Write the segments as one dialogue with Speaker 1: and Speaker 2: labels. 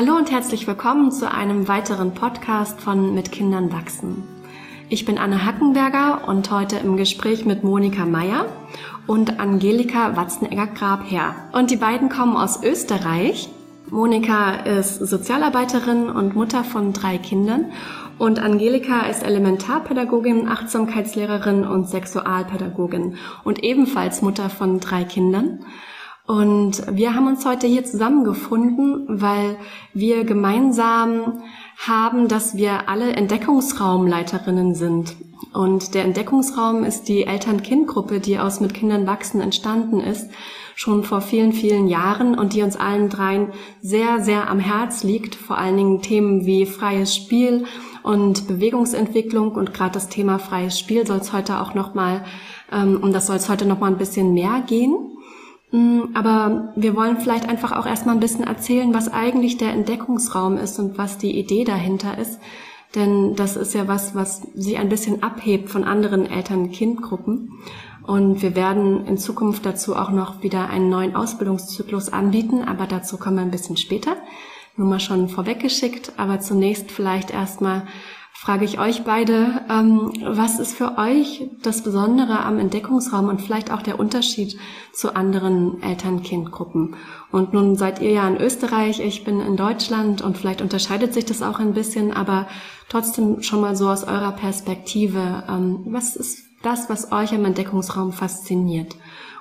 Speaker 1: Hallo und herzlich willkommen zu einem weiteren Podcast von Mit Kindern wachsen. Ich bin Anne Hackenberger und heute im Gespräch mit Monika Meyer und Angelika Watzenegger-Grabherr. Und die beiden kommen aus Österreich. Monika ist Sozialarbeiterin und Mutter von drei Kindern und Angelika ist Elementarpädagogin, Achtsamkeitslehrerin und Sexualpädagogin und ebenfalls Mutter von drei Kindern. Und wir haben uns heute hier zusammengefunden, weil wir gemeinsam haben, dass wir alle Entdeckungsraumleiterinnen sind. Und der Entdeckungsraum ist die Eltern-Kind-Gruppe, die aus Mit Kindern wachsen entstanden ist, schon vor vielen, vielen Jahren und die uns allen dreien sehr, sehr am Herz liegt. Vor allen Dingen Themen wie freies Spiel und Bewegungsentwicklung und gerade das Thema freies Spiel soll es heute auch nochmal, ähm, um das soll es heute nochmal ein bisschen mehr gehen. Mm, aber wir wollen vielleicht einfach auch erstmal ein bisschen erzählen, was eigentlich der Entdeckungsraum ist und was die Idee dahinter ist. Denn das ist ja was, was sie ein bisschen abhebt von anderen Eltern-Kind-Gruppen. Und wir werden in Zukunft dazu auch noch wieder einen neuen Ausbildungszyklus anbieten, aber dazu kommen wir ein bisschen später. Nur mal schon vorweggeschickt, aber zunächst vielleicht erstmal frage ich euch beide, ähm, was ist für euch das Besondere am Entdeckungsraum und vielleicht auch der Unterschied zu anderen Eltern-Kind-Gruppen? Und nun seid ihr ja in Österreich, ich bin in Deutschland und vielleicht unterscheidet sich das auch ein bisschen, aber trotzdem schon mal so aus eurer Perspektive, ähm, was ist das, was euch am Entdeckungsraum fasziniert?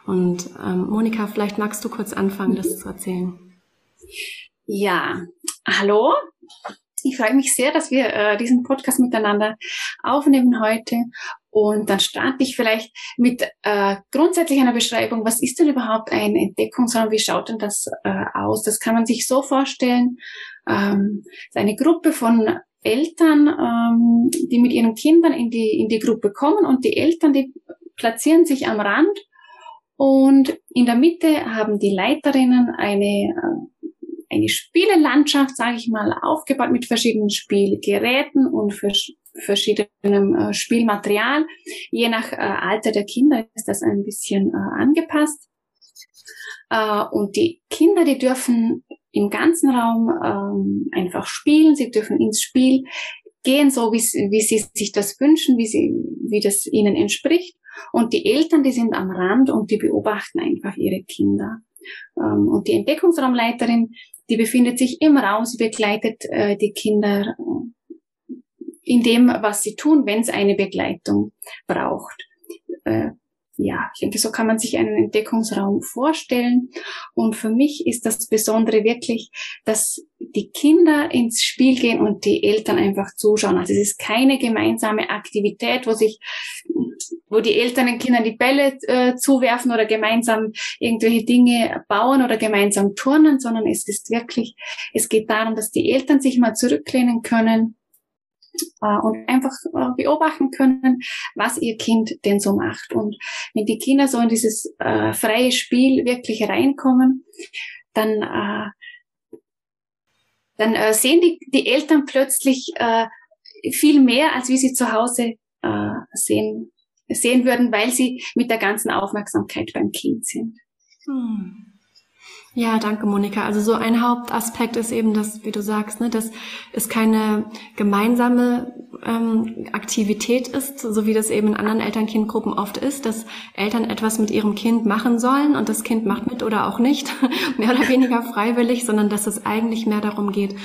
Speaker 1: Und ähm, Monika, vielleicht magst du kurz anfangen, das zu erzählen.
Speaker 2: Ja, hallo. Ich freue mich sehr, dass wir äh, diesen Podcast miteinander aufnehmen heute. Und dann starte ich vielleicht mit äh, grundsätzlich einer Beschreibung, was ist denn überhaupt ein Entdeckungsraum, wie schaut denn das äh, aus? Das kann man sich so vorstellen, ähm, eine Gruppe von Eltern, ähm, die mit ihren Kindern in die, in die Gruppe kommen. Und die Eltern, die platzieren sich am Rand. Und in der Mitte haben die Leiterinnen eine äh, eine Spielelandschaft, sage ich mal, aufgebaut mit verschiedenen Spielgeräten und vers verschiedenem äh, Spielmaterial. Je nach äh, Alter der Kinder ist das ein bisschen äh, angepasst. Äh, und die Kinder, die dürfen im ganzen Raum ähm, einfach spielen, sie dürfen ins Spiel gehen, so wie, wie sie sich das wünschen, wie, sie, wie das ihnen entspricht. Und die Eltern, die sind am Rand und die beobachten einfach ihre Kinder. Ähm, und die Entdeckungsraumleiterin, die befindet sich im Raum, sie begleitet äh, die Kinder äh, in dem, was sie tun, wenn es eine Begleitung braucht. Äh, ja, ich denke, so kann man sich einen Entdeckungsraum vorstellen. Und für mich ist das Besondere wirklich, dass die Kinder ins Spiel gehen und die Eltern einfach zuschauen. Also es ist keine gemeinsame Aktivität, wo sich, wo die Eltern den Kindern die Bälle äh, zuwerfen oder gemeinsam irgendwelche Dinge bauen oder gemeinsam turnen, sondern es ist wirklich, es geht darum, dass die Eltern sich mal zurücklehnen können äh, und einfach äh, beobachten können, was ihr Kind denn so macht. Und wenn die Kinder so in dieses äh, freie Spiel wirklich reinkommen, dann, äh, dann äh, sehen die, die Eltern plötzlich äh, viel mehr, als wie sie zu Hause äh, sehen, sehen würden, weil sie mit der ganzen Aufmerksamkeit beim Kind sind. Hm.
Speaker 1: Ja, danke, Monika. Also so ein Hauptaspekt ist eben das, wie du sagst, ne, dass es keine gemeinsame ähm, Aktivität ist, so wie das eben in anderen Eltern-Kind-Gruppen oft ist, dass Eltern etwas mit ihrem Kind machen sollen und das Kind macht mit oder auch nicht, mehr oder weniger freiwillig, sondern dass es eigentlich mehr darum geht,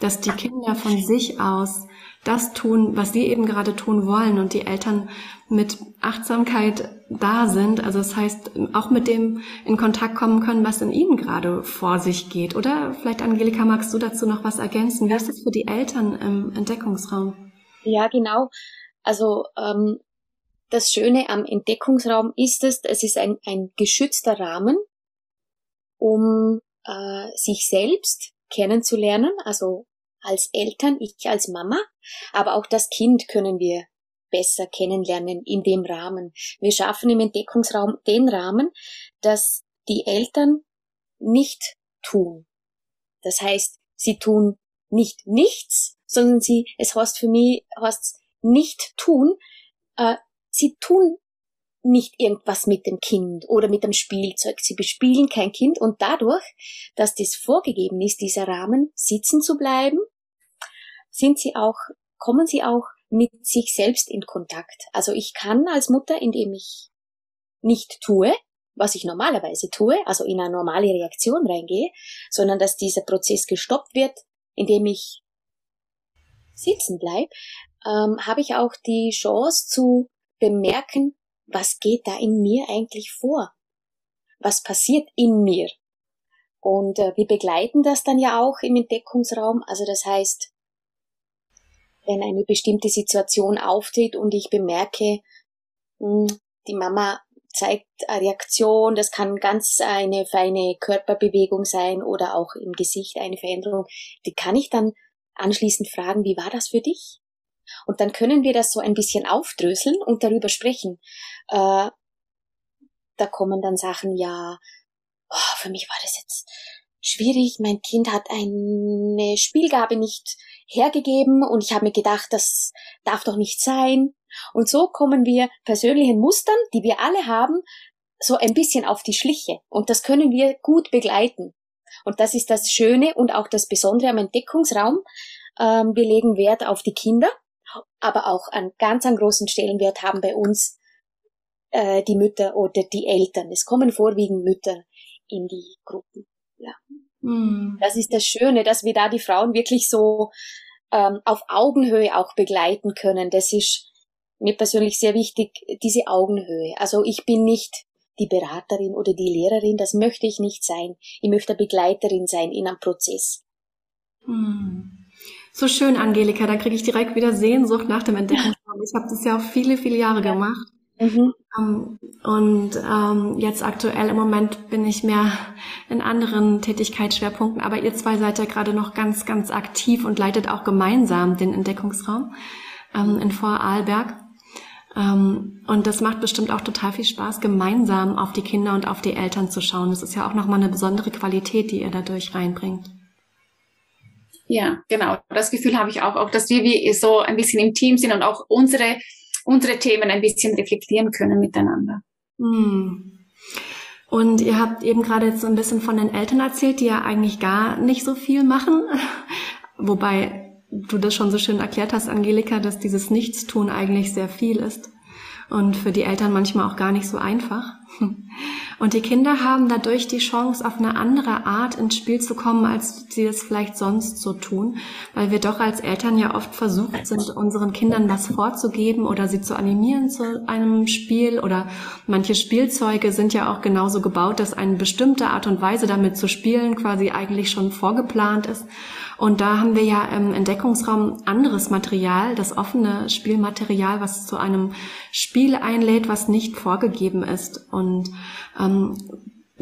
Speaker 1: dass die Kinder von sich aus das tun, was sie eben gerade tun wollen und die Eltern mit Achtsamkeit da sind. Also das heißt, auch mit dem in Kontakt kommen können, was in ihnen gerade vor sich geht. Oder vielleicht, Angelika, magst du dazu noch was ergänzen? Wie ist es für die Eltern im Entdeckungsraum?
Speaker 3: Ja, genau. Also ähm, das Schöne am Entdeckungsraum ist es, es ist ein, ein geschützter Rahmen, um äh, sich selbst kennenzulernen, also als Eltern, ich als Mama, aber auch das Kind können wir besser kennenlernen in dem Rahmen. Wir schaffen im Entdeckungsraum den Rahmen, dass die Eltern nicht tun. Das heißt, sie tun nicht nichts, sondern sie, es heißt für mich, heißt nicht tun, äh, sie tun nicht irgendwas mit dem Kind oder mit dem Spielzeug. Sie bespielen kein Kind und dadurch, dass das vorgegeben ist, dieser Rahmen, sitzen zu bleiben, sind sie auch, kommen sie auch mit sich selbst in Kontakt. Also ich kann als Mutter, indem ich nicht tue, was ich normalerweise tue, also in eine normale Reaktion reingehe, sondern dass dieser Prozess gestoppt wird, indem ich sitzen bleib, ähm, habe ich auch die Chance zu bemerken, was geht da in mir eigentlich vor? Was passiert in mir? Und äh, wir begleiten das dann ja auch im Entdeckungsraum. Also das heißt, wenn eine bestimmte Situation auftritt und ich bemerke, hm, die Mama zeigt eine Reaktion, das kann ganz eine feine Körperbewegung sein oder auch im Gesicht eine Veränderung, die kann ich dann anschließend fragen, wie war das für dich? Und dann können wir das so ein bisschen aufdröseln und darüber sprechen. Äh, da kommen dann Sachen, ja, oh, für mich war das jetzt schwierig, mein Kind hat eine Spielgabe nicht hergegeben und ich habe mir gedacht, das darf doch nicht sein. Und so kommen wir persönlichen Mustern, die wir alle haben, so ein bisschen auf die Schliche. Und das können wir gut begleiten. Und das ist das Schöne und auch das Besondere am Entdeckungsraum. Ähm, wir legen Wert auf die Kinder, aber auch an ganz an großen Stellenwert haben bei uns äh, die Mütter oder die Eltern. Es kommen vorwiegend Mütter in die Gruppen. Mm. Das ist das Schöne, dass wir da die Frauen wirklich so ähm, auf Augenhöhe auch begleiten können. Das ist mir persönlich sehr wichtig, diese Augenhöhe. Also ich bin nicht die Beraterin oder die Lehrerin, das möchte ich nicht sein. Ich möchte Begleiterin sein in einem Prozess.
Speaker 1: Hm. So schön, Angelika, da kriege ich direkt wieder Sehnsucht nach dem Entdeckungsraum. Ich habe das ja auch viele, viele Jahre ja. gemacht. Mhm. Um, ähm, und ähm, jetzt aktuell im Moment bin ich mehr in anderen Tätigkeitsschwerpunkten, aber ihr zwei seid ja gerade noch ganz, ganz aktiv und leitet auch gemeinsam den Entdeckungsraum ähm, in Vorarlberg. Ähm, und das macht bestimmt auch total viel Spaß, gemeinsam auf die Kinder und auf die Eltern zu schauen. Das ist ja auch nochmal eine besondere Qualität, die ihr dadurch reinbringt.
Speaker 2: Ja, genau. Das Gefühl habe ich auch, auch, dass wir wie so ein bisschen im Team sind und auch unsere, unsere Themen ein bisschen reflektieren können miteinander. Hm.
Speaker 1: Und ihr habt eben gerade jetzt so ein bisschen von den Eltern erzählt, die ja eigentlich gar nicht so viel machen. Wobei du das schon so schön erklärt hast, Angelika, dass dieses Nichtstun eigentlich sehr viel ist und für die Eltern manchmal auch gar nicht so einfach. Und die Kinder haben dadurch die Chance, auf eine andere Art ins Spiel zu kommen, als sie es vielleicht sonst so tun, weil wir doch als Eltern ja oft versucht sind, unseren Kindern was vorzugeben oder sie zu animieren zu einem Spiel oder manche Spielzeuge sind ja auch genauso gebaut, dass eine bestimmte Art und Weise damit zu spielen quasi eigentlich schon vorgeplant ist. Und da haben wir ja im Entdeckungsraum anderes Material, das offene Spielmaterial, was zu einem Spiel einlädt, was nicht vorgegeben ist. Und ähm,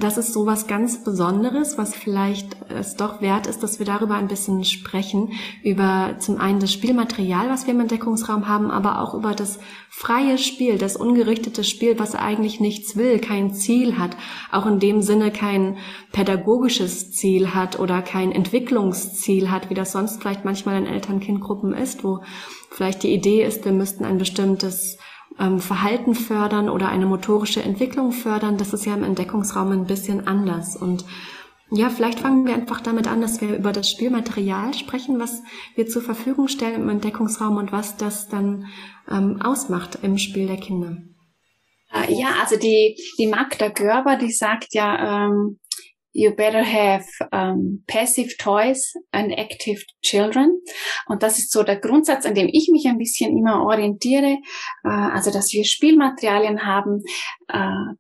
Speaker 1: das ist so was ganz Besonderes, was vielleicht es doch wert ist, dass wir darüber ein bisschen sprechen. Über zum einen das Spielmaterial, was wir im Entdeckungsraum haben, aber auch über das freie Spiel, das ungerichtete Spiel, was eigentlich nichts will, kein Ziel hat, auch in dem Sinne kein pädagogisches Ziel hat oder kein Entwicklungsziel hat, wie das sonst vielleicht manchmal in Eltern-Kind-Gruppen ist, wo vielleicht die Idee ist, wir müssten ein bestimmtes ähm, Verhalten fördern oder eine motorische Entwicklung fördern, das ist ja im Entdeckungsraum ein bisschen anders. Und ja, vielleicht fangen wir einfach damit an, dass wir über das Spielmaterial sprechen, was wir zur Verfügung stellen im Entdeckungsraum und was das dann ähm, ausmacht im Spiel der Kinder.
Speaker 2: Äh, ja, also die, die Magda Görber, die sagt ja, ähm, you better have um, passive toys and active children. Und das ist so der Grundsatz, an dem ich mich ein bisschen immer orientiere. Äh, also, dass wir Spielmaterialien haben, äh,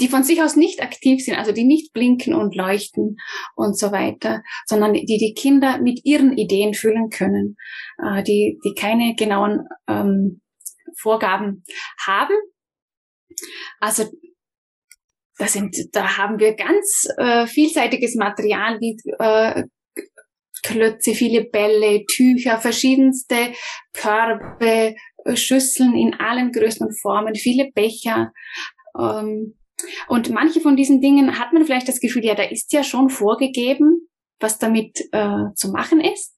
Speaker 2: die von sich aus nicht aktiv sind, also die nicht blinken und leuchten und so weiter, sondern die die Kinder mit ihren Ideen füllen können, äh, die, die keine genauen ähm, Vorgaben haben. Also da sind, da haben wir ganz äh, vielseitiges Material wie äh, Klötze, viele Bälle, Tücher, verschiedenste Körbe, äh, Schüsseln in allen Größen und Formen, viele Becher. Ähm, und manche von diesen Dingen hat man vielleicht das Gefühl, ja, da ist ja schon vorgegeben, was damit äh, zu machen ist.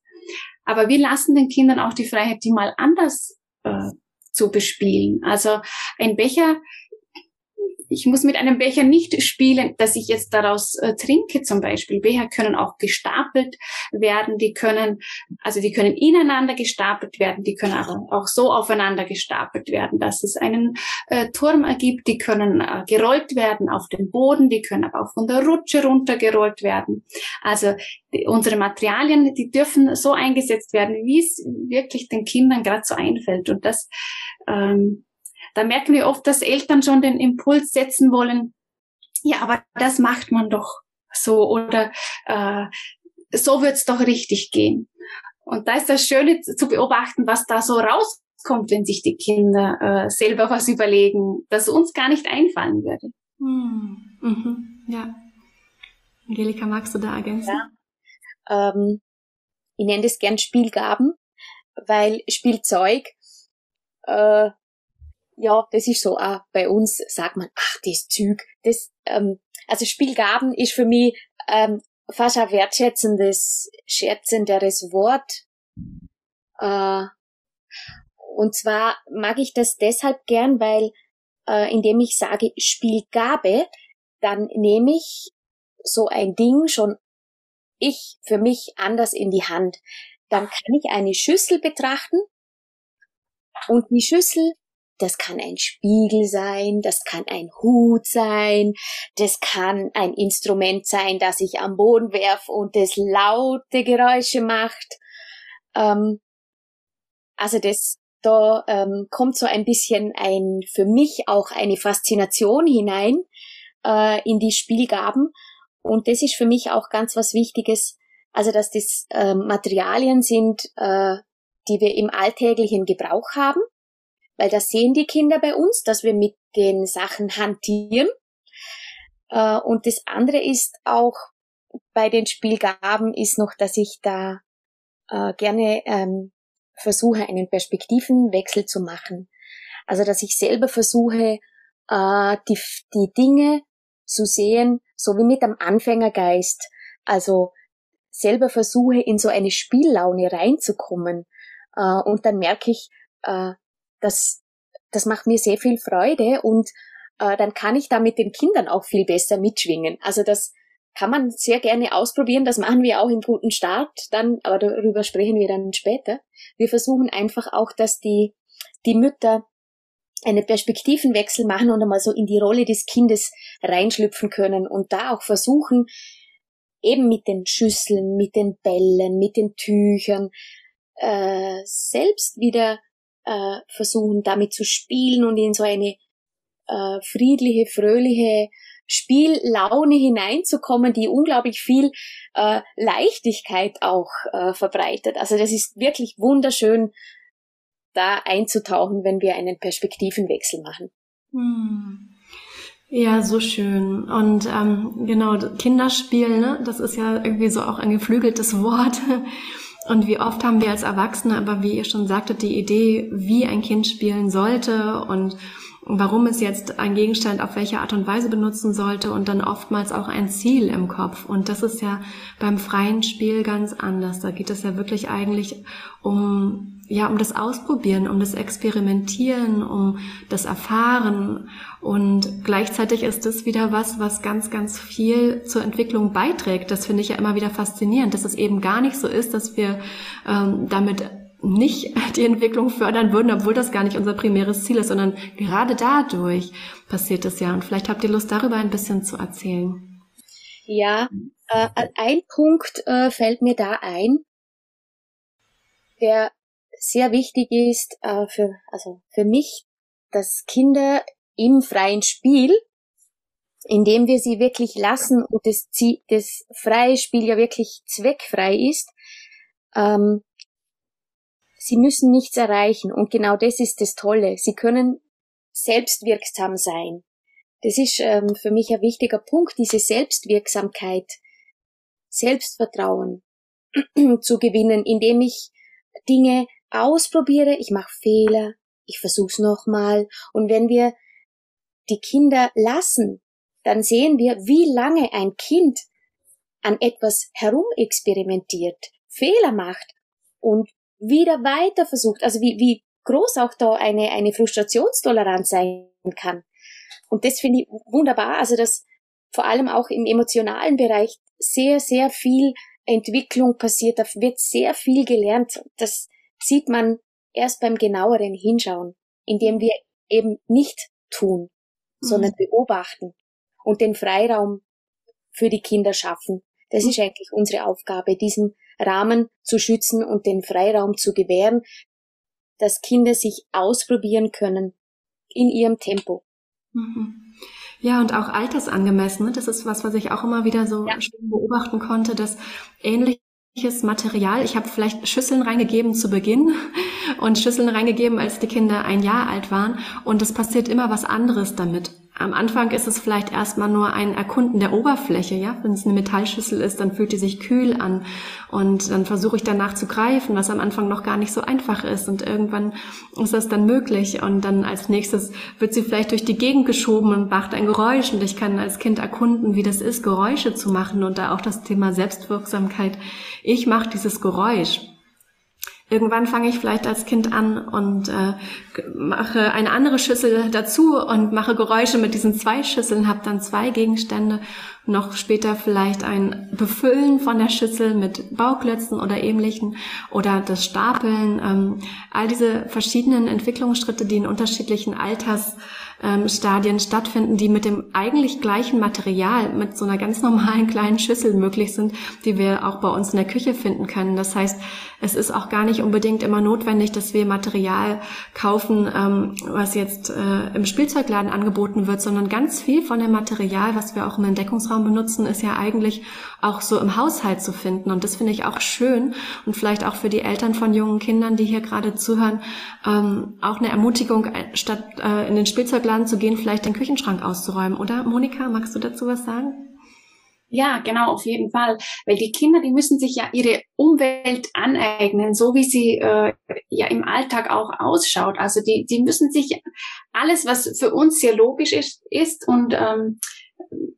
Speaker 2: Aber wir lassen den Kindern auch die Freiheit, die mal anders äh, zu bespielen. Also ein Becher ich muss mit einem Becher nicht spielen, dass ich jetzt daraus äh, trinke zum Beispiel. Becher können auch gestapelt werden, die können, also die können ineinander gestapelt werden, die können aber auch so aufeinander gestapelt werden, dass es einen äh, Turm ergibt, die können äh, gerollt werden auf den Boden, die können aber auch von der Rutsche runtergerollt werden. Also die, unsere Materialien, die dürfen so eingesetzt werden, wie es wirklich den Kindern gerade so einfällt. Und das ähm, da merken wir oft, dass Eltern schon den Impuls setzen wollen, ja, aber das macht man doch so oder äh, so wird's doch richtig gehen. Und da ist das Schöne zu beobachten, was da so rauskommt, wenn sich die Kinder äh, selber was überlegen, das uns gar nicht einfallen würde. Hm.
Speaker 1: Mhm. Ja. Angelika, magst du da ergänzen?
Speaker 3: Ja. Ähm, ich nenne das gern Spielgaben, weil Spielzeug äh, ja, das ist so, auch bei uns sagt man, ach, das Züg, das, ähm, also Spielgaben ist für mich ähm, fast ein wertschätzendes, schätzenderes Wort. Äh, und zwar mag ich das deshalb gern, weil äh, indem ich sage Spielgabe, dann nehme ich so ein Ding schon ich für mich anders in die Hand. Dann kann ich eine Schüssel betrachten und die Schüssel das kann ein Spiegel sein, das kann ein Hut sein, das kann ein Instrument sein, das ich am Boden werf und das laute Geräusche macht. Ähm, also das, da ähm, kommt so ein bisschen ein, für mich auch eine Faszination hinein äh, in die Spielgaben. Und das ist für mich auch ganz was Wichtiges, also dass das äh, Materialien sind, äh, die wir im alltäglichen Gebrauch haben weil das sehen die Kinder bei uns, dass wir mit den Sachen hantieren. Äh, und das andere ist auch bei den Spielgaben ist noch, dass ich da äh, gerne ähm, versuche, einen Perspektivenwechsel zu machen. Also dass ich selber versuche, äh, die, die Dinge zu sehen, so wie mit einem Anfängergeist. Also selber versuche, in so eine Spiellaune reinzukommen. Und dann merke ich, das, das macht mir sehr viel Freude und äh, dann kann ich da mit den Kindern auch viel besser mitschwingen. Also das kann man sehr gerne ausprobieren. Das machen wir auch im guten Start dann, aber darüber sprechen wir dann später. Wir versuchen einfach auch, dass die, die Mütter einen Perspektivenwechsel machen und einmal so in die Rolle des Kindes reinschlüpfen können und da auch versuchen, eben mit den Schüsseln, mit den Bällen, mit den Tüchern, äh, selbst wieder äh, versuchen damit zu spielen und in so eine äh, friedliche, fröhliche Spiellaune hineinzukommen, die unglaublich viel äh, Leichtigkeit auch äh, verbreitet. Also das ist wirklich wunderschön, da einzutauchen, wenn wir einen Perspektivenwechsel machen. Hm.
Speaker 1: Ja, so schön. Und ähm, genau, Kinderspiel, ne, das ist ja irgendwie so auch ein geflügeltes Wort. Und wie oft haben wir als Erwachsene aber, wie ihr schon sagtet, die Idee, wie ein Kind spielen sollte und warum es jetzt ein Gegenstand auf welche Art und Weise benutzen sollte und dann oftmals auch ein Ziel im Kopf. Und das ist ja beim freien Spiel ganz anders. Da geht es ja wirklich eigentlich um, ja, um das Ausprobieren, um das Experimentieren, um das Erfahren. Und gleichzeitig ist das wieder was, was ganz, ganz viel zur Entwicklung beiträgt. Das finde ich ja immer wieder faszinierend, dass es eben gar nicht so ist, dass wir ähm, damit nicht die Entwicklung fördern würden, obwohl das gar nicht unser primäres Ziel ist, sondern gerade dadurch passiert es ja. Und vielleicht habt ihr Lust, darüber ein bisschen zu erzählen.
Speaker 3: Ja, äh, ein Punkt äh, fällt mir da ein, der sehr wichtig ist äh, für, also für mich, dass Kinder im freien Spiel, indem wir sie wirklich lassen und das, das freie Spiel ja wirklich zweckfrei ist, ähm, Sie müssen nichts erreichen und genau das ist das Tolle. Sie können selbstwirksam sein. Das ist ähm, für mich ein wichtiger Punkt, diese Selbstwirksamkeit, Selbstvertrauen zu gewinnen, indem ich Dinge ausprobiere, ich mache Fehler, ich versuch's nochmal. Und wenn wir die Kinder lassen, dann sehen wir, wie lange ein Kind an etwas herumexperimentiert, Fehler macht und wieder weiter versucht, also wie, wie groß auch da eine, eine Frustrationstoleranz sein kann. und das finde ich wunderbar, also dass vor allem auch im emotionalen Bereich sehr, sehr viel Entwicklung passiert, da wird sehr viel gelernt. Das sieht man erst beim genaueren Hinschauen, indem wir eben nicht tun, sondern mhm. beobachten und den Freiraum für die Kinder schaffen. Das mhm. ist eigentlich unsere Aufgabe, diesen Rahmen zu schützen und den Freiraum zu gewähren, dass Kinder sich ausprobieren können in ihrem Tempo.
Speaker 1: Mhm. Ja, und auch altersangemessen. Ne? Das ist was, was ich auch immer wieder so ja. beobachten konnte, dass ähnliches Material, ich habe vielleicht Schüsseln reingegeben zu Beginn und Schüsseln reingegeben, als die Kinder ein Jahr alt waren und es passiert immer was anderes damit am Anfang ist es vielleicht erstmal nur ein Erkunden der Oberfläche, ja. Wenn es eine Metallschüssel ist, dann fühlt die sich kühl an. Und dann versuche ich danach zu greifen, was am Anfang noch gar nicht so einfach ist. Und irgendwann ist das dann möglich. Und dann als nächstes wird sie vielleicht durch die Gegend geschoben und macht ein Geräusch. Und ich kann als Kind erkunden, wie das ist, Geräusche zu machen. Und da auch das Thema Selbstwirksamkeit. Ich mache dieses Geräusch Irgendwann fange ich vielleicht als Kind an und äh, mache eine andere Schüssel dazu und mache Geräusche mit diesen zwei Schüsseln, habe dann zwei Gegenstände. Noch später vielleicht ein Befüllen von der Schüssel mit Bauklötzen oder ähnlichen oder das Stapeln. Ähm, all diese verschiedenen Entwicklungsschritte, die in unterschiedlichen Alters ähm, Stadien stattfinden, die mit dem eigentlich gleichen Material, mit so einer ganz normalen kleinen Schüssel möglich sind, die wir auch bei uns in der Küche finden können. Das heißt, es ist auch gar nicht unbedingt immer notwendig, dass wir Material kaufen, ähm, was jetzt äh, im Spielzeugladen angeboten wird, sondern ganz viel von dem Material, was wir auch im Entdeckungsraum benutzen, ist ja eigentlich auch so im Haushalt zu finden. Und das finde ich auch schön und vielleicht auch für die Eltern von jungen Kindern, die hier gerade zuhören, ähm, auch eine Ermutigung, äh, statt äh, in den Spielzeugladen zu gehen, vielleicht den Küchenschrank auszuräumen. Oder Monika, magst du dazu was sagen?
Speaker 2: Ja, genau, auf jeden Fall. Weil die Kinder, die müssen sich ja ihre Umwelt aneignen, so wie sie äh, ja im Alltag auch ausschaut. Also die, die müssen sich alles, was für uns sehr logisch ist, ist und ähm,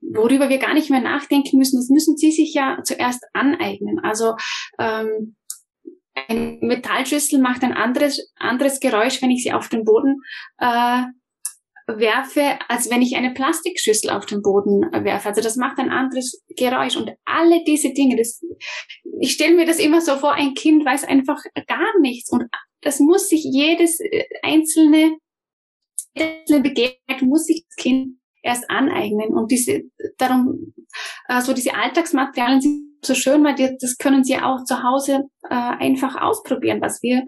Speaker 2: worüber wir gar nicht mehr nachdenken müssen, das müssen sie sich ja zuerst aneignen. Also ähm, eine Metallschüssel macht ein anderes, anderes Geräusch, wenn ich sie auf den Boden äh, werfe, als wenn ich eine Plastikschüssel auf den Boden werfe. Also das macht ein anderes Geräusch und alle diese Dinge, das, ich stelle mir das immer so vor, ein Kind weiß einfach gar nichts und das muss sich jedes äh, einzelne, einzelne Begegnung muss sich das Kind erst aneignen und diese, darum, äh, so diese Alltagsmaterialien sind so schön, weil die, das können sie auch zu Hause äh, einfach ausprobieren, was wir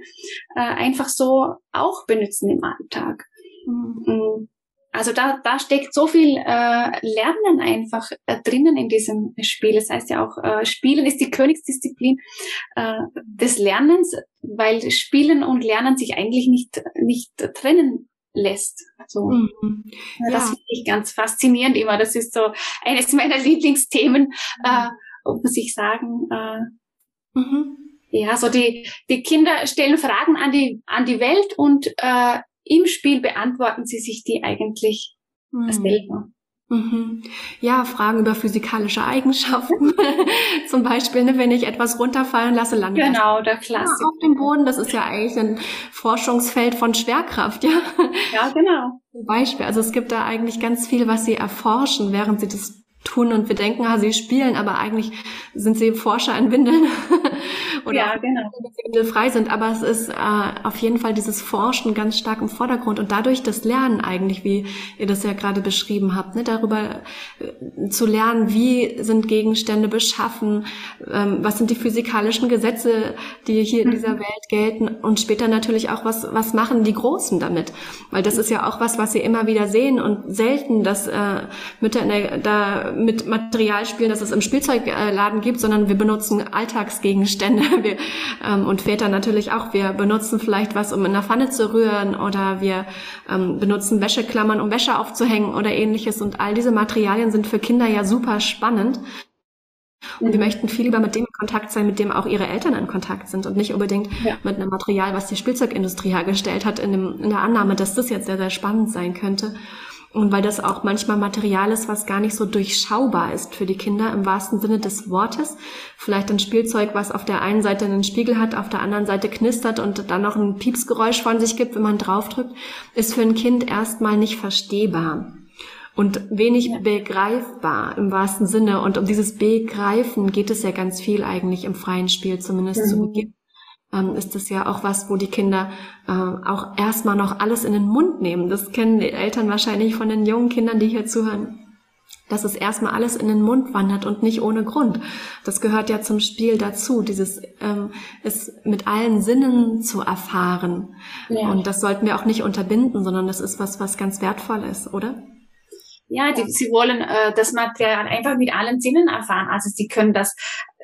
Speaker 2: äh, einfach so auch benutzen im Alltag. Mhm. Also da, da steckt so viel äh, Lernen einfach äh, drinnen in diesem Spiel. Das heißt ja auch, äh, Spielen ist die Königsdisziplin äh, des Lernens, weil Spielen und Lernen sich eigentlich nicht, nicht trennen lässt. So. Mhm. Ja. Das finde ich ganz faszinierend immer. Das ist so eines meiner Lieblingsthemen, äh, muss ich sagen. Äh, mhm. Ja, so die, die Kinder stellen Fragen an die, an die Welt und äh, im Spiel beantworten sie sich die eigentlich mhm. selber.
Speaker 1: Mhm. Ja, Fragen über physikalische Eigenschaften. Zum Beispiel, ne, wenn ich etwas runterfallen lasse, landet
Speaker 2: genau, der Klassiker.
Speaker 1: auf dem Boden. Das ist ja eigentlich ein Forschungsfeld von Schwerkraft, ja.
Speaker 2: Ja, genau.
Speaker 1: Zum Beispiel. Also es gibt da eigentlich ganz viel, was sie erforschen, während sie das tun und wir denken, ah, sie spielen, aber eigentlich sind sie Forscher in Windeln oder ja, genau. windelfrei sind. Aber es ist äh, auf jeden Fall dieses Forschen ganz stark im Vordergrund und dadurch das Lernen eigentlich, wie ihr das ja gerade beschrieben habt, ne, darüber äh, zu lernen, wie sind Gegenstände beschaffen, ähm, was sind die physikalischen Gesetze, die hier in dieser mhm. Welt gelten und später natürlich auch, was, was machen die Großen damit. Weil das ist ja auch was, was sie immer wieder sehen und selten, dass äh, Mütter in der, da mit Material spielen, das es im Spielzeugladen gibt, sondern wir benutzen Alltagsgegenstände. Wir, ähm, und Väter natürlich auch. Wir benutzen vielleicht was, um in der Pfanne zu rühren oder wir ähm, benutzen Wäscheklammern, um Wäsche aufzuhängen oder ähnliches. Und all diese Materialien sind für Kinder ja super spannend. Und wir mhm. möchten viel lieber mit dem in Kontakt sein, mit dem auch ihre Eltern in Kontakt sind und nicht unbedingt ja. mit einem Material, was die Spielzeugindustrie hergestellt hat, in, dem, in der Annahme, dass das jetzt sehr, sehr spannend sein könnte. Und weil das auch manchmal Material ist, was gar nicht so durchschaubar ist für die Kinder im wahrsten Sinne des Wortes. Vielleicht ein Spielzeug, was auf der einen Seite einen Spiegel hat, auf der anderen Seite knistert und dann noch ein Piepsgeräusch von sich gibt, wenn man draufdrückt, ist für ein Kind erstmal nicht verstehbar. und wenig ja. begreifbar im wahrsten Sinne. Und um dieses Begreifen geht es ja ganz viel eigentlich im freien Spiel, zumindest mhm. zu Beginn. Ähm, ist das ja auch was, wo die Kinder äh, auch erstmal noch alles in den Mund nehmen. Das kennen die Eltern wahrscheinlich von den jungen Kindern, die hier zuhören dass es erstmal alles in den Mund wandert und nicht ohne Grund. Das gehört ja zum Spiel dazu, dieses ähm, es mit allen Sinnen zu erfahren. Ja. Und das sollten wir auch nicht unterbinden, sondern das ist was, was ganz wertvoll ist, oder?
Speaker 2: Ja, die, sie wollen äh, das Material einfach mit allen Sinnen erfahren. Also sie können das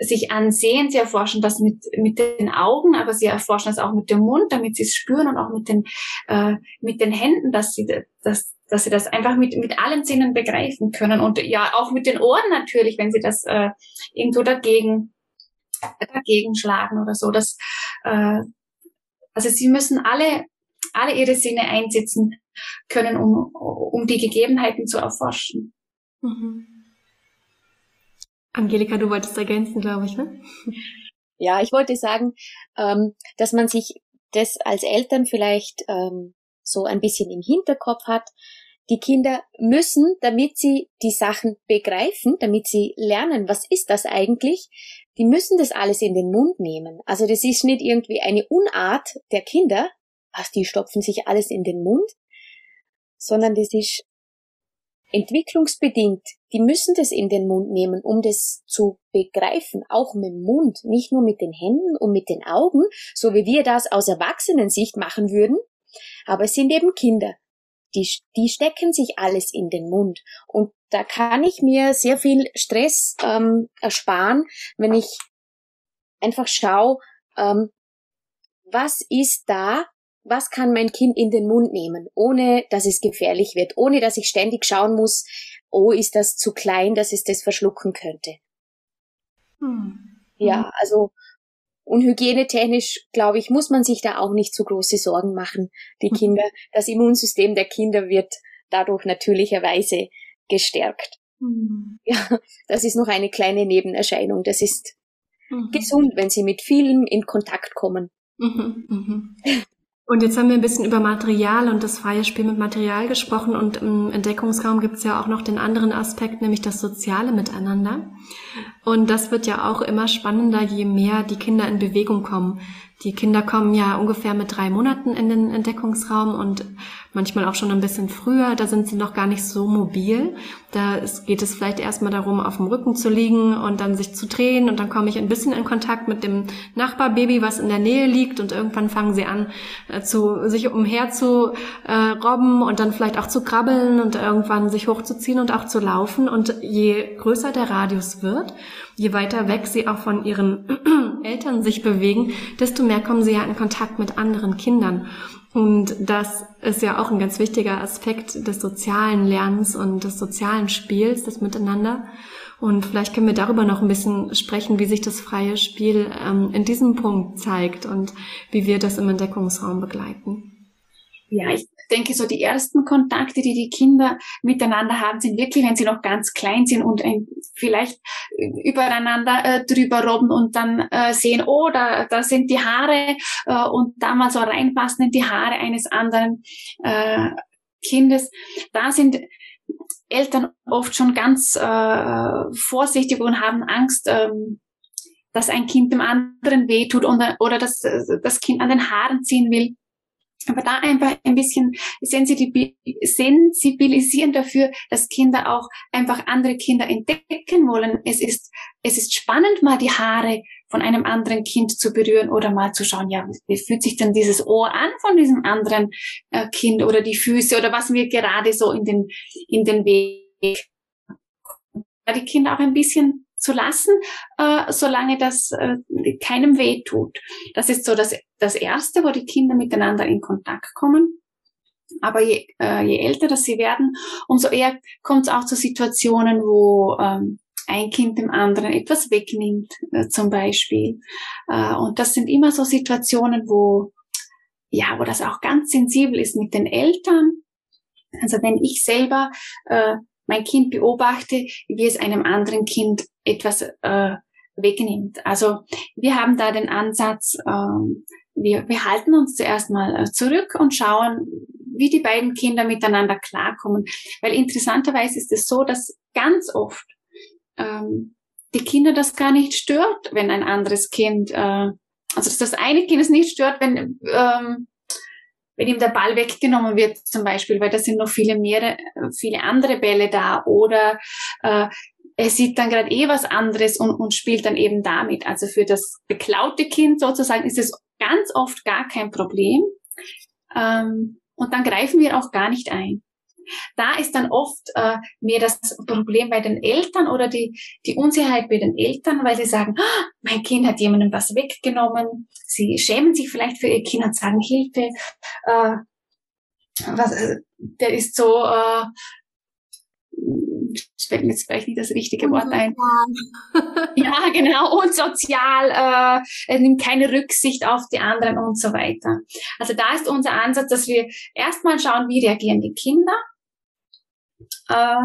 Speaker 2: sich ansehen, sie erforschen das mit, mit den Augen, aber sie erforschen das auch mit dem Mund, damit sie es spüren und auch mit den, äh, mit den Händen, dass sie das, dass sie das einfach mit, mit allen Sinnen begreifen können und ja, auch mit den Ohren natürlich, wenn sie das äh, irgendwo dagegen, dagegen schlagen oder so. Das, äh, also sie müssen alle, alle ihre Sinne einsetzen, können, um, um die Gegebenheiten zu erforschen. Mhm.
Speaker 1: Angelika, du wolltest ergänzen, glaube ich, ne?
Speaker 3: Ja, ich wollte sagen, ähm, dass man sich das als Eltern vielleicht ähm, so ein bisschen im Hinterkopf hat. Die Kinder müssen, damit sie die Sachen begreifen, damit sie lernen, was ist das eigentlich, die müssen das alles in den Mund nehmen. Also das ist nicht irgendwie eine Unart der Kinder, was die stopfen sich alles in den Mund, sondern das ist entwicklungsbedingt. Die müssen das in den Mund nehmen, um das zu begreifen, auch mit dem Mund, nicht nur mit den Händen und mit den Augen, so wie wir das aus Erwachsenensicht machen würden. Aber es sind eben Kinder. Die, die stecken sich alles in den Mund. Und da kann ich mir sehr viel Stress ähm, ersparen, wenn ich einfach schaue, ähm, was ist da was kann mein Kind in den Mund nehmen, ohne dass es gefährlich wird, ohne dass ich ständig schauen muss, oh, ist das zu klein, dass es das verschlucken könnte. Hm. Ja, also und hygienetechnisch, glaube ich, muss man sich da auch nicht so große Sorgen machen. Die hm. Kinder, das Immunsystem der Kinder wird dadurch natürlicherweise gestärkt. Mhm. Ja, das ist noch eine kleine Nebenerscheinung. Das ist mhm. gesund, wenn sie mit vielem in Kontakt kommen. Mhm,
Speaker 1: mhm. Und jetzt haben wir ein bisschen über Material und das freie Spiel mit Material gesprochen und im Entdeckungsraum gibt es ja auch noch den anderen Aspekt, nämlich das soziale Miteinander. Und das wird ja auch immer spannender, je mehr die Kinder in Bewegung kommen. Die Kinder kommen ja ungefähr mit drei Monaten in den Entdeckungsraum und manchmal auch schon ein bisschen früher. Da sind sie noch gar nicht so mobil. Da geht es vielleicht erstmal darum, auf dem Rücken zu liegen und dann sich zu drehen und dann komme ich ein bisschen in Kontakt mit dem Nachbarbaby, was in der Nähe liegt und irgendwann fangen sie an, äh, zu, sich umher zu äh, robben und dann vielleicht auch zu krabbeln und irgendwann sich hochzuziehen und auch zu laufen. Und je größer der Radius wird, je weiter weg sie auch von ihren Eltern sich bewegen, desto mehr kommen sie ja in Kontakt mit anderen Kindern. Und das ist ja auch ein ganz wichtiger Aspekt des sozialen Lernens und des sozialen Spiels, das Miteinander. Und vielleicht können wir darüber noch ein bisschen sprechen, wie sich das freie Spiel ähm, in diesem Punkt zeigt und wie wir das im Entdeckungsraum begleiten.
Speaker 2: Ja, ich denke, so die ersten Kontakte, die die Kinder miteinander haben, sind wirklich, wenn sie noch ganz klein sind und ein, vielleicht übereinander äh, drüber robben und dann äh, sehen, oh, da, da sind die Haare äh, und da mal so reinpassen in die Haare eines anderen äh, Kindes. Da sind Eltern oft schon ganz äh, vorsichtig und haben Angst, ähm, dass ein Kind dem anderen wehtut oder, oder dass das Kind an den Haaren ziehen will. Aber da einfach ein bisschen sensibilisieren dafür, dass Kinder auch einfach andere Kinder entdecken wollen. Es ist, es ist spannend, mal die Haare von einem anderen Kind zu berühren oder mal zu schauen, ja, wie fühlt sich denn dieses Ohr an von diesem anderen äh, Kind oder die Füße oder was mir gerade so in den, in den Weg. Die Kinder auch ein bisschen zu lassen, äh, solange das äh, keinem weh tut. Das ist so das, das Erste, wo die Kinder miteinander in Kontakt kommen. Aber je, äh, je älter das sie werden, umso eher kommt es auch zu Situationen, wo ähm, ein Kind dem anderen etwas wegnimmt, äh, zum Beispiel. Äh, und das sind immer so Situationen, wo ja, wo das auch ganz sensibel ist mit den Eltern. Also wenn ich selber äh, mein Kind beobachte, wie es einem anderen Kind etwas äh, wegnimmt. Also wir haben da den Ansatz, ähm, wir, wir halten uns zuerst mal äh, zurück und schauen, wie die beiden Kinder miteinander klarkommen. Weil interessanterweise ist es so, dass ganz oft ähm, die Kinder das gar nicht stört, wenn ein anderes Kind, äh, also dass das eine Kind es nicht stört, wenn ähm, wenn ihm der Ball weggenommen wird zum Beispiel, weil da sind noch viele mehrere, viele andere Bälle da oder äh, er sieht dann gerade eh was anderes und, und spielt dann eben damit. Also für das beklaute Kind sozusagen ist es ganz oft gar kein Problem. Ähm, und dann greifen wir auch gar nicht ein. Da ist dann oft äh, mehr das Problem bei den Eltern oder die, die Unsicherheit bei den Eltern, weil sie sagen, oh, mein Kind hat jemandem was weggenommen. Sie schämen sich vielleicht für ihr Kind und sagen, Hilfe, äh, was, äh, der ist so, äh, fällt mir jetzt vielleicht nicht das richtige Wort ein. ja, genau, und sozial, äh, er nimmt keine Rücksicht auf die anderen und so weiter. Also da ist unser Ansatz, dass wir erstmal schauen, wie reagieren die Kinder. Äh,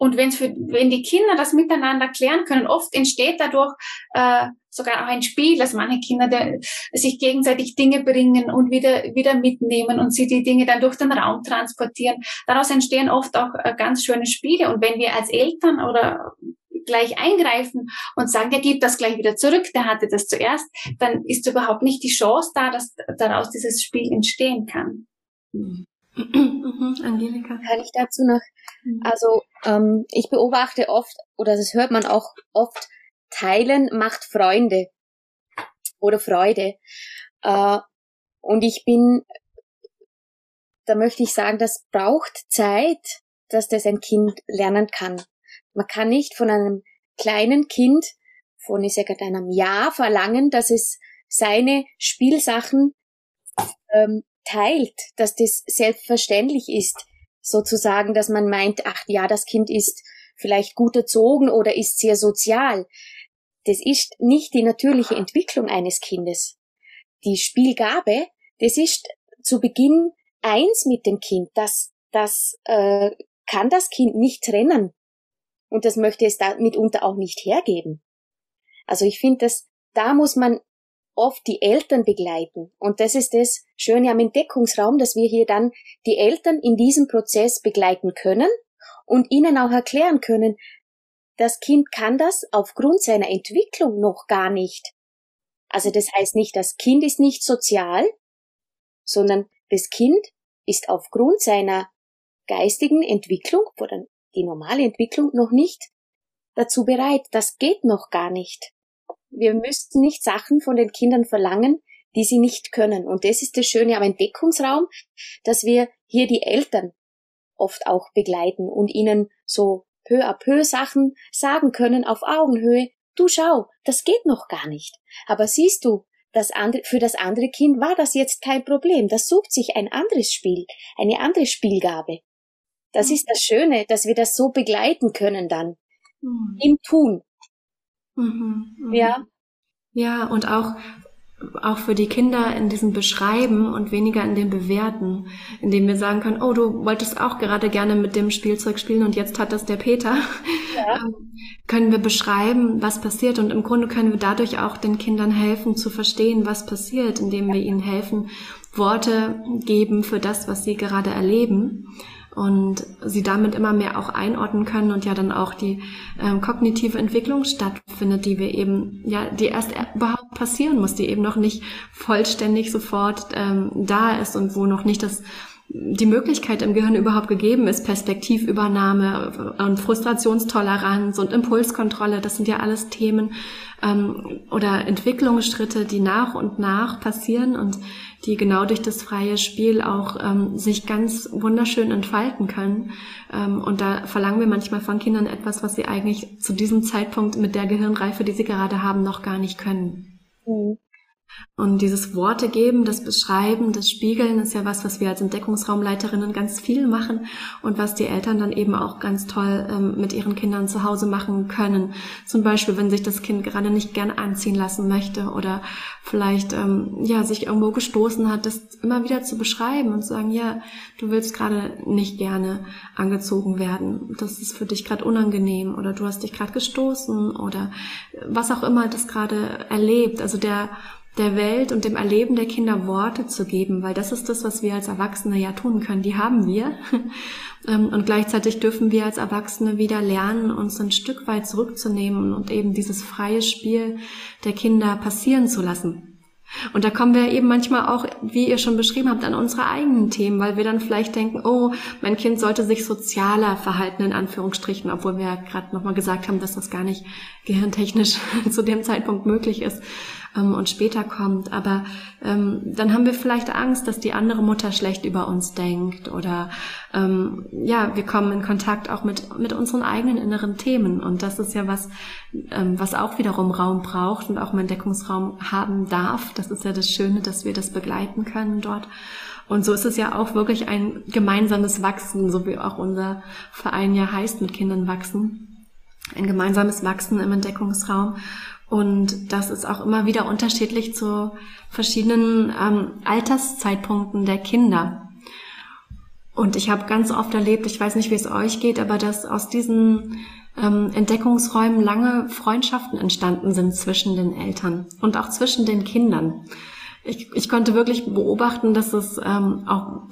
Speaker 2: und wenn's für, wenn die Kinder das miteinander klären können, oft entsteht dadurch äh, sogar auch ein Spiel, dass manche Kinder der, sich gegenseitig Dinge bringen und wieder, wieder mitnehmen und sie die Dinge dann durch den Raum transportieren. Daraus entstehen oft auch äh, ganz schöne Spiele. Und wenn wir als Eltern oder gleich eingreifen und sagen, der gibt das gleich wieder zurück, der hatte das zuerst, dann ist überhaupt nicht die Chance da, dass daraus dieses Spiel entstehen kann.
Speaker 3: Mhm. Angelika. Kann ich dazu noch? Mhm. Also ähm, ich beobachte oft, oder das hört man auch oft, Teilen macht Freunde oder Freude. Äh, und ich bin, da möchte ich sagen, das braucht Zeit, dass das ein Kind lernen kann. Man kann nicht von einem kleinen Kind, von ich sage einem Jahr verlangen, dass es seine Spielsachen ähm, teilt, dass das selbstverständlich ist, sozusagen, dass man meint, ach ja, das Kind ist vielleicht gut erzogen oder ist sehr sozial. Das ist nicht die natürliche Entwicklung eines Kindes. Die Spielgabe, das ist zu Beginn eins mit dem Kind. Das, das äh, kann das Kind nicht trennen. Und das möchte es da mitunter auch nicht hergeben. Also ich finde, dass da muss man oft die Eltern begleiten. Und das ist das Schöne am Entdeckungsraum, dass wir hier dann die Eltern in diesem Prozess begleiten können und ihnen auch erklären können, das Kind kann das aufgrund seiner Entwicklung noch gar nicht. Also das heißt nicht, das Kind ist nicht sozial, sondern das Kind ist aufgrund seiner geistigen Entwicklung oder die normale Entwicklung noch nicht dazu bereit. Das geht noch gar nicht. Wir müssten nicht Sachen von den Kindern verlangen, die sie nicht können. Und das ist das Schöne am Entdeckungsraum, dass wir hier die Eltern oft auch begleiten und ihnen so peu à peu Sachen sagen können auf Augenhöhe. Du schau, das geht noch gar nicht. Aber siehst du, das andere, für das andere Kind war das jetzt kein Problem. Das sucht sich ein anderes Spiel, eine andere Spielgabe. Das mhm. ist das Schöne, dass wir das so begleiten können dann. Mhm. Im Tun.
Speaker 1: Mhm, mh. Ja. Ja, und auch, auch für die Kinder in diesem Beschreiben und weniger in dem Bewerten, indem wir sagen können, oh, du wolltest auch gerade gerne mit dem Spielzeug spielen und jetzt hat das der Peter. Ja. Ähm, können wir beschreiben, was passiert und im Grunde können wir dadurch auch den Kindern helfen zu verstehen, was passiert, indem wir ihnen helfen, Worte geben für das, was sie gerade erleben und sie damit immer mehr auch einordnen können und ja dann auch die ähm, kognitive Entwicklung stattfindet, die wir eben, ja, die erst überhaupt passieren muss, die eben noch nicht vollständig sofort ähm, da ist und wo noch nicht das die Möglichkeit im Gehirn überhaupt gegeben ist, Perspektivübernahme und Frustrationstoleranz und Impulskontrolle, das sind ja alles Themen ähm, oder Entwicklungsschritte, die nach und nach passieren und die genau durch das freie Spiel auch ähm, sich ganz wunderschön entfalten können. Ähm, und da verlangen wir manchmal von Kindern etwas, was sie eigentlich zu diesem Zeitpunkt mit der Gehirnreife, die sie gerade haben, noch gar nicht können. Mhm. Und dieses Worte geben, das Beschreiben, das Spiegeln ist ja was, was wir als Entdeckungsraumleiterinnen ganz viel machen und was die Eltern dann eben auch ganz toll ähm, mit ihren Kindern zu Hause machen können. Zum Beispiel, wenn sich das Kind gerade nicht gern anziehen lassen möchte oder vielleicht ähm, ja sich irgendwo gestoßen hat, das immer wieder zu beschreiben und zu sagen, ja, du willst gerade nicht gerne angezogen werden. Das ist für dich gerade unangenehm oder du hast dich gerade gestoßen oder was auch immer das gerade erlebt. Also der der Welt und dem Erleben der Kinder Worte zu geben, weil das ist das, was wir als Erwachsene ja tun können. Die haben wir. Ähm, und gleichzeitig dürfen wir als Erwachsene wieder lernen, uns ein Stück weit zurückzunehmen und eben dieses freie Spiel der Kinder passieren zu lassen. Und da kommen wir eben manchmal auch, wie ihr schon beschrieben habt, an unsere eigenen Themen, weil wir dann vielleicht denken, oh, mein Kind sollte sich sozialer verhalten, in Anführungsstrichen, obwohl wir ja gerade nochmal gesagt haben, dass das gar nicht gehirntechnisch zu dem Zeitpunkt möglich ist ähm, und später kommt. Aber ähm, dann haben wir vielleicht Angst, dass die andere Mutter schlecht über uns denkt oder ähm, ja, wir kommen in Kontakt auch mit mit unseren eigenen inneren Themen und das ist ja was, ähm, was auch wiederum Raum braucht und auch einen Entdeckungsraum haben darf. Das ist ja das Schöne, dass wir das begleiten können dort. Und so ist es ja auch wirklich ein gemeinsames Wachsen, so wie auch unser Verein ja heißt, mit Kindern wachsen. Ein gemeinsames Wachsen im Entdeckungsraum. Und das ist auch immer wieder unterschiedlich zu verschiedenen ähm, Alterszeitpunkten der Kinder. Und ich habe ganz oft erlebt, ich weiß nicht, wie es euch geht, aber dass aus diesen ähm, Entdeckungsräumen lange Freundschaften entstanden sind zwischen den Eltern und auch zwischen den Kindern ich, ich konnte wirklich beobachten, dass es ähm, auch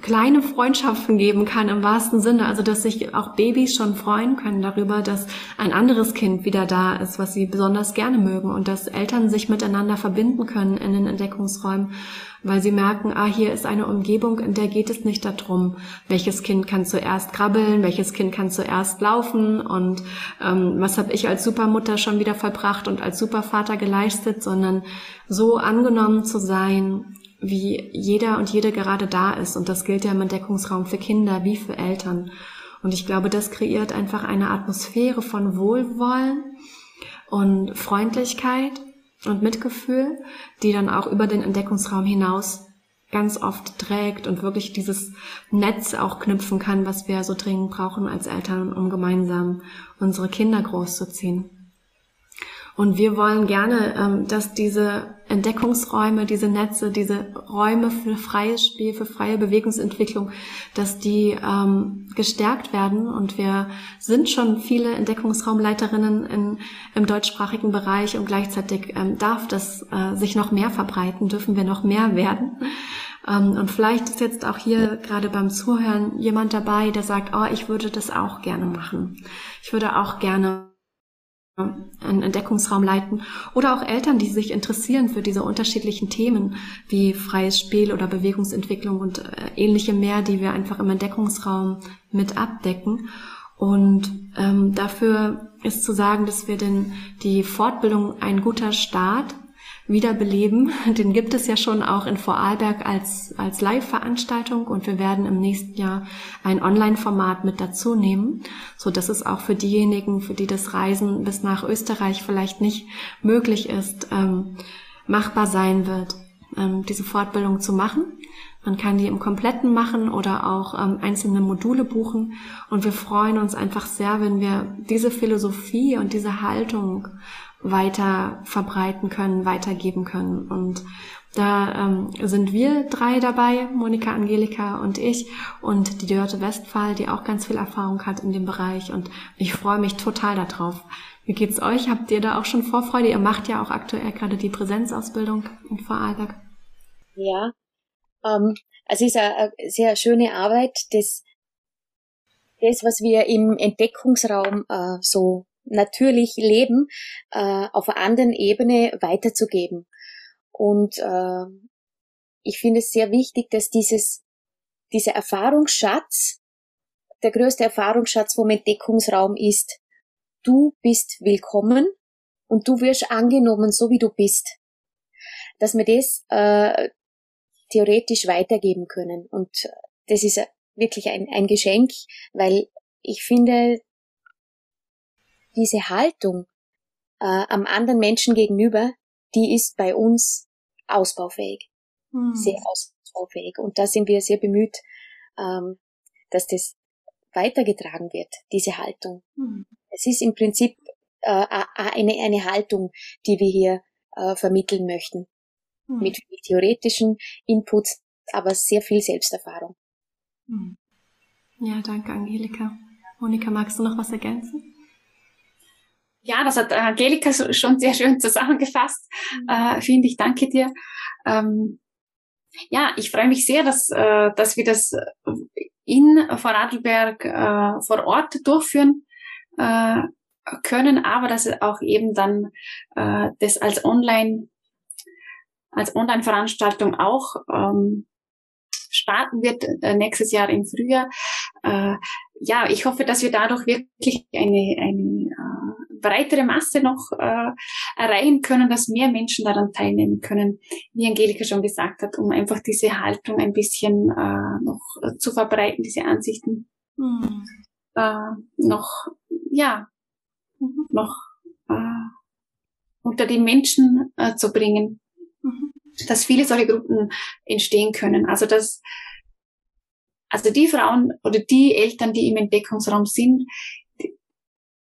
Speaker 1: kleine Freundschaften geben kann im wahrsten Sinne. Also dass sich auch Babys schon freuen können darüber, dass ein anderes Kind wieder da ist, was sie besonders gerne mögen und dass Eltern sich miteinander verbinden können in den Entdeckungsräumen weil sie merken, ah, hier ist eine Umgebung, in der geht es nicht darum, welches Kind kann zuerst krabbeln, welches Kind kann zuerst laufen und ähm, was habe ich als Supermutter schon wieder vollbracht und als Supervater geleistet, sondern so angenommen zu sein, wie jeder und jede gerade da ist. Und das gilt ja im Entdeckungsraum für Kinder wie für Eltern. Und ich glaube, das kreiert einfach eine Atmosphäre von Wohlwollen und Freundlichkeit und Mitgefühl, die dann auch über den Entdeckungsraum hinaus ganz oft trägt und wirklich dieses Netz auch knüpfen kann, was wir so dringend brauchen als Eltern, um gemeinsam unsere Kinder großzuziehen. Und wir wollen gerne, ähm, dass diese Entdeckungsräume, diese Netze, diese Räume für freies Spiel, für freie Bewegungsentwicklung, dass die ähm, gestärkt werden. Und wir sind schon viele Entdeckungsraumleiterinnen in, im deutschsprachigen Bereich und gleichzeitig ähm, darf das äh, sich noch mehr verbreiten, dürfen wir noch mehr werden. Und vielleicht ist jetzt auch hier gerade beim Zuhören jemand dabei, der sagt, oh, ich würde das auch gerne machen. Ich würde auch gerne einen Entdeckungsraum leiten oder auch Eltern, die sich interessieren für diese unterschiedlichen Themen wie freies Spiel oder Bewegungsentwicklung und äh, ähnliche mehr, die wir einfach im Entdeckungsraum mit abdecken. Und ähm, dafür ist zu sagen, dass wir denn die Fortbildung ein guter Start wiederbeleben. Den gibt es ja schon auch in Vorarlberg als, als Live-Veranstaltung und wir werden im nächsten Jahr ein Online-Format mit dazu nehmen, so dass es auch für diejenigen, für die das Reisen bis nach Österreich vielleicht nicht möglich ist, ähm, machbar sein wird, ähm, diese Fortbildung zu machen. Man kann die im Kompletten machen oder auch ähm, einzelne Module buchen. Und wir freuen uns einfach sehr, wenn wir diese Philosophie und diese Haltung weiter verbreiten können, weitergeben können. Und da ähm, sind wir drei dabei, Monika, Angelika und ich und die Dörte Westphal, die auch ganz viel Erfahrung hat in dem Bereich. Und ich freue mich total darauf. Wie geht's euch? Habt ihr da auch schon Vorfreude? Ihr macht ja auch aktuell gerade die Präsenzausbildung in Vorarlberg.
Speaker 3: Ja, ähm, es ist eine sehr schöne Arbeit, das, das was wir im Entdeckungsraum äh, so natürlich Leben äh, auf einer anderen Ebene weiterzugeben. Und äh, ich finde es sehr wichtig, dass dieses, dieser Erfahrungsschatz, der größte Erfahrungsschatz vom Entdeckungsraum ist, du bist willkommen und du wirst angenommen, so wie du bist. Dass wir das äh, theoretisch weitergeben können. Und das ist wirklich ein, ein Geschenk, weil ich finde, diese Haltung äh, am anderen Menschen gegenüber, die ist bei uns ausbaufähig. Mhm. Sehr ausbaufähig. Und da sind wir sehr bemüht, ähm, dass das weitergetragen wird, diese Haltung. Mhm. Es ist im Prinzip äh, eine, eine Haltung, die wir hier äh, vermitteln möchten. Mhm. Mit viel theoretischen Inputs, aber sehr viel Selbsterfahrung.
Speaker 1: Hm. Ja, danke, Angelika. Monika, magst du noch was ergänzen?
Speaker 2: Ja, das hat Angelika schon sehr schön zusammengefasst. Mhm. Äh, Finde ich, danke dir. Ähm, ja, ich freue mich sehr, dass, äh, dass wir das in Vorarlberg äh, vor Ort durchführen äh, können, aber dass es auch eben dann äh, das als Online als Online-Veranstaltung auch ähm, starten wird äh, nächstes Jahr im Frühjahr. Äh, ja, ich hoffe, dass wir dadurch wirklich eine, eine breitere Masse noch äh, erreichen können, dass mehr Menschen daran teilnehmen können, wie Angelika schon gesagt hat, um einfach diese Haltung ein bisschen äh, noch zu verbreiten, diese Ansichten mhm. äh, noch, ja, noch äh, unter die Menschen äh, zu bringen, mhm. dass viele solche Gruppen entstehen können. Also dass also die Frauen oder die Eltern, die im Entdeckungsraum sind,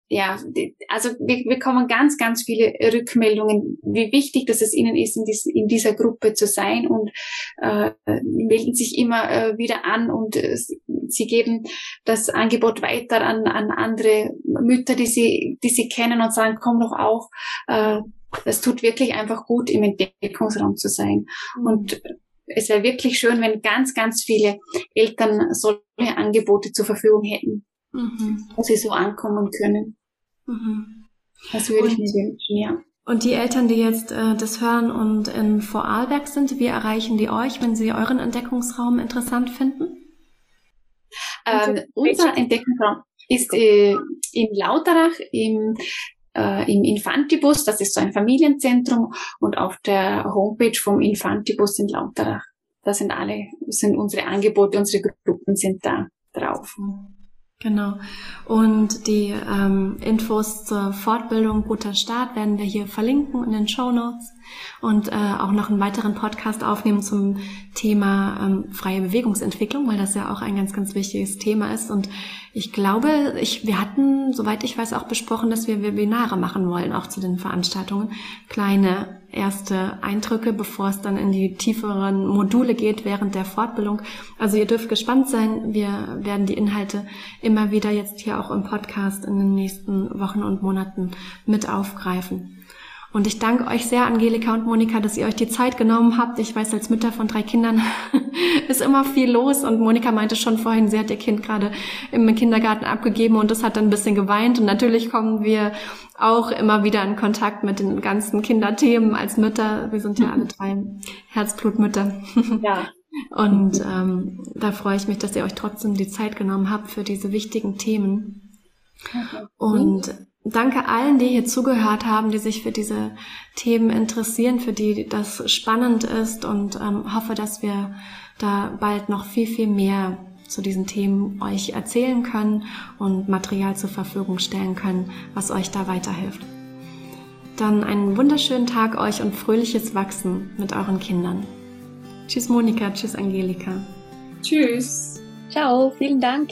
Speaker 2: ja, also wir bekommen ganz, ganz viele Rückmeldungen, wie wichtig dass es ihnen ist, in, dies, in dieser Gruppe zu sein und äh, melden sich immer äh, wieder an und äh, sie geben das Angebot weiter an, an andere Mütter, die sie, die sie kennen und sagen, komm doch auch. Äh, das tut wirklich einfach gut, im Entdeckungsraum zu sein. Mhm. Und es wäre wirklich schön, wenn ganz, ganz viele Eltern solche Angebote zur Verfügung hätten, mhm. wo sie so ankommen können. Mhm. Das würde und, ich mir wünschen, ja.
Speaker 1: Und die Eltern, die jetzt äh, das hören und in Vorarlberg sind, wie erreichen die euch, wenn sie euren Entdeckungsraum interessant finden?
Speaker 2: Ähm, unser Entdeckungsraum ist äh, in Lauterach im äh, im Infantibus, das ist so ein Familienzentrum, und auf der Homepage vom Infantibus in Lauterach. Da sind alle, sind unsere Angebote, unsere Gruppen sind da drauf.
Speaker 1: Genau. Und die ähm, Infos zur Fortbildung Guter Start werden wir hier verlinken in den Show Notes und äh, auch noch einen weiteren Podcast aufnehmen zum Thema ähm, freie Bewegungsentwicklung, weil das ja auch ein ganz, ganz wichtiges Thema ist. Und ich glaube, ich, wir hatten, soweit ich weiß, auch besprochen, dass wir Webinare machen wollen, auch zu den Veranstaltungen. Kleine erste Eindrücke, bevor es dann in die tieferen Module geht während der Fortbildung. Also ihr dürft gespannt sein. Wir werden die Inhalte immer wieder jetzt hier auch im Podcast in den nächsten Wochen und Monaten mit aufgreifen. Und ich danke euch sehr, Angelika und Monika, dass ihr euch die Zeit genommen habt. Ich weiß, als Mütter von drei Kindern ist immer viel los. Und Monika meinte schon vorhin, sie hat ihr Kind gerade im Kindergarten abgegeben und das hat dann ein bisschen geweint. Und natürlich kommen wir auch immer wieder in Kontakt mit den ganzen Kinderthemen als Mütter. Wir sind ja alle drei Herzblutmütter. Ja. Und ähm, da freue ich mich, dass ihr euch trotzdem die Zeit genommen habt für diese wichtigen Themen. Und danke allen, die hier zugehört haben, die sich für diese Themen interessieren, für die das spannend ist und ähm, hoffe, dass wir da bald noch viel, viel mehr zu diesen Themen euch erzählen können und Material zur Verfügung stellen können, was euch da weiterhilft. Dann einen wunderschönen Tag euch und fröhliches Wachsen mit euren Kindern. Tschüss Monika, tschüss Angelika.
Speaker 2: Tschüss.
Speaker 3: Ciao, vielen Dank.